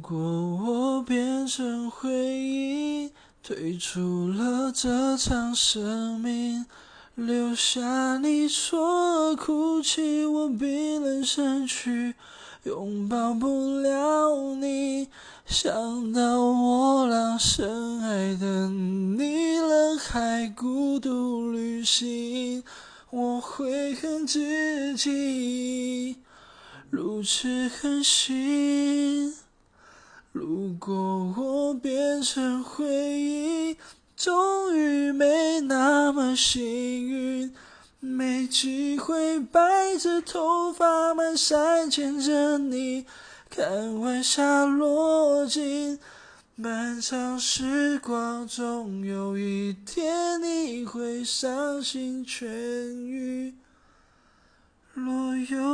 果我变成回忆，退出了这场生命，留下你说哭泣，我冰冷身躯，拥抱不了你。想到我俩深爱的你，人海孤独旅行，我会恨自己，如此狠心。如果我变成回忆，终于没那么幸运，没机会白着头发蹒跚牵着你，看晚霞落尽。漫长时光，总有一天你会伤心痊愈。若有。